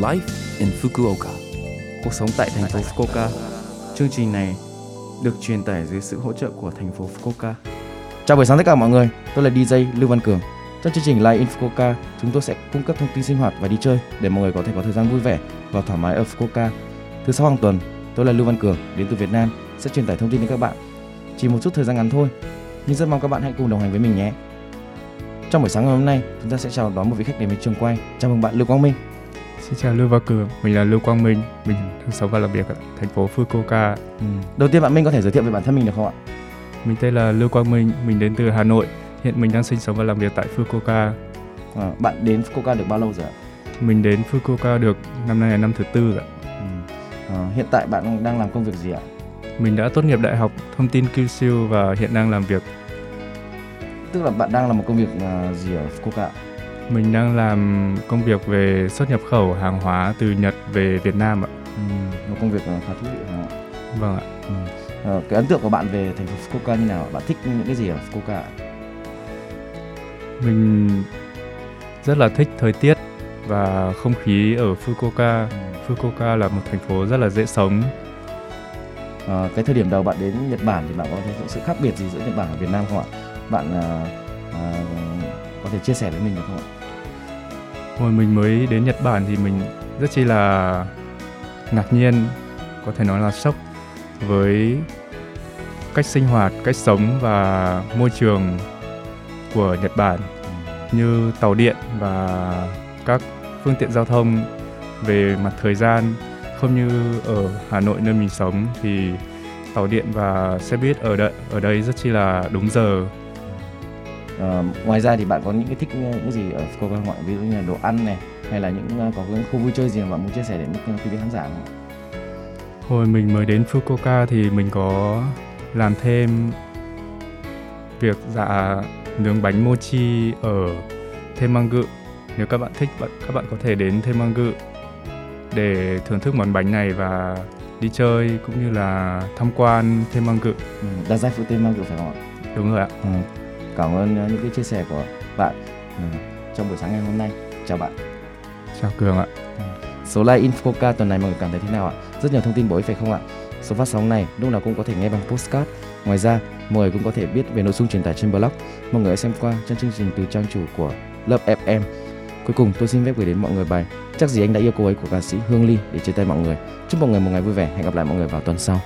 Life in Fukuoka. Cuộc sống tại thành phố Fukuoka. Chương trình này được truyền tải dưới sự hỗ trợ của thành phố Fukuoka. Chào buổi sáng tất cả mọi người, tôi là DJ Lưu Văn Cường. Trong chương trình Live in Fukuoka, chúng tôi sẽ cung cấp thông tin sinh hoạt và đi chơi để mọi người có thể có thời gian vui vẻ và thoải mái ở Fukuoka. Thứ sáu hàng tuần, tôi là Lưu Văn Cường đến từ Việt Nam sẽ truyền tải thông tin đến các bạn. Chỉ một chút thời gian ngắn thôi, nhưng rất mong các bạn hãy cùng đồng hành với mình nhé. Trong buổi sáng ngày hôm nay, chúng ta sẽ chào đón một vị khách đến với trường quay. Chào mừng bạn Lưu Quang Minh. Xin chào Lưu Và Cường, mình là Lưu Quang Minh, mình đang sống và làm việc ở thành phố Fukuoka. Ừ. Đầu tiên bạn Minh có thể giới thiệu về bản thân mình được không ạ? Mình tên là Lưu Quang Minh, mình đến từ Hà Nội. Hiện mình đang sinh sống và làm việc tại Fukuoka. À, bạn đến Fukuoka được bao lâu rồi ạ? Mình đến Fukuoka được năm nay là năm thứ tư rồi. Ừ. À, hiện tại bạn đang làm công việc gì ạ? Mình đã tốt nghiệp đại học thông tin Kyushu và hiện đang làm việc. Tức là bạn đang làm một công việc uh, gì ở Fukuoka? Mình đang làm công việc về xuất nhập khẩu hàng hóa từ Nhật về Việt Nam ạ. Ừ. Một công việc khá thú vị ạ? Vâng ạ. Ừ. À, cái ấn tượng của bạn về thành phố Fukuoka như nào? Bạn thích những cái gì ở Fukuoka? Mình rất là thích thời tiết và không khí ở Fukuoka. Ừ. Fukuoka là một thành phố rất là dễ sống. À, cái thời điểm đầu bạn đến Nhật Bản thì bạn có thấy sự khác biệt gì giữa Nhật Bản và Việt Nam không ạ? Bạn à, à, có thể chia sẻ với mình được không ạ? Hồi mình mới đến Nhật Bản thì mình rất chi là ngạc nhiên, có thể nói là sốc với cách sinh hoạt, cách sống và môi trường của Nhật Bản. Như tàu điện và các phương tiện giao thông về mặt thời gian. Không như ở Hà Nội nơi mình sống thì tàu điện và xe buýt ở đây ở đây rất chi là đúng giờ. À, ngoài ra thì bạn có những cái thích những cái gì ở Fukuoka không ạ? Ví dụ như là đồ ăn này hay là những ờ, có những khu vui chơi gì mà bạn muốn chia sẻ đến quý vị khán giả không ạ? Hồi mình mới đến Fukuoka thì mình có làm thêm việc dạ nướng bánh mochi ở Temanggu. Nếu các bạn thích, các bạn có thể đến Temanggu để thưởng thức món bánh này và đi chơi cũng như là tham quan Temanggu. Ừ, Đa giải phụ tên mang phải không ạ? Đúng rồi ạ. Ừ. Cảm ơn ờ, những cái chia sẻ của bạn ừ. trong buổi sáng ngày hôm nay. Chào bạn. Chào Cường ạ. Số like Infoca tuần này mọi người cảm thấy thế nào ạ? Rất nhiều thông tin bổ ích phải không ạ? Số phát sóng này lúc nào cũng có thể nghe bằng postcard. Ngoài ra, mọi người cũng có thể biết về nội dung truyền tải trên blog. Mọi người hãy xem qua trong chương trình từ trang chủ của Love FM. Cuối cùng, tôi xin phép gửi đến mọi người bài Chắc gì anh đã yêu cô ấy của ca sĩ Hương Ly để chia tay mọi người. Chúc mọi người một ngày vui vẻ. Hẹn gặp lại mọi người vào tuần sau.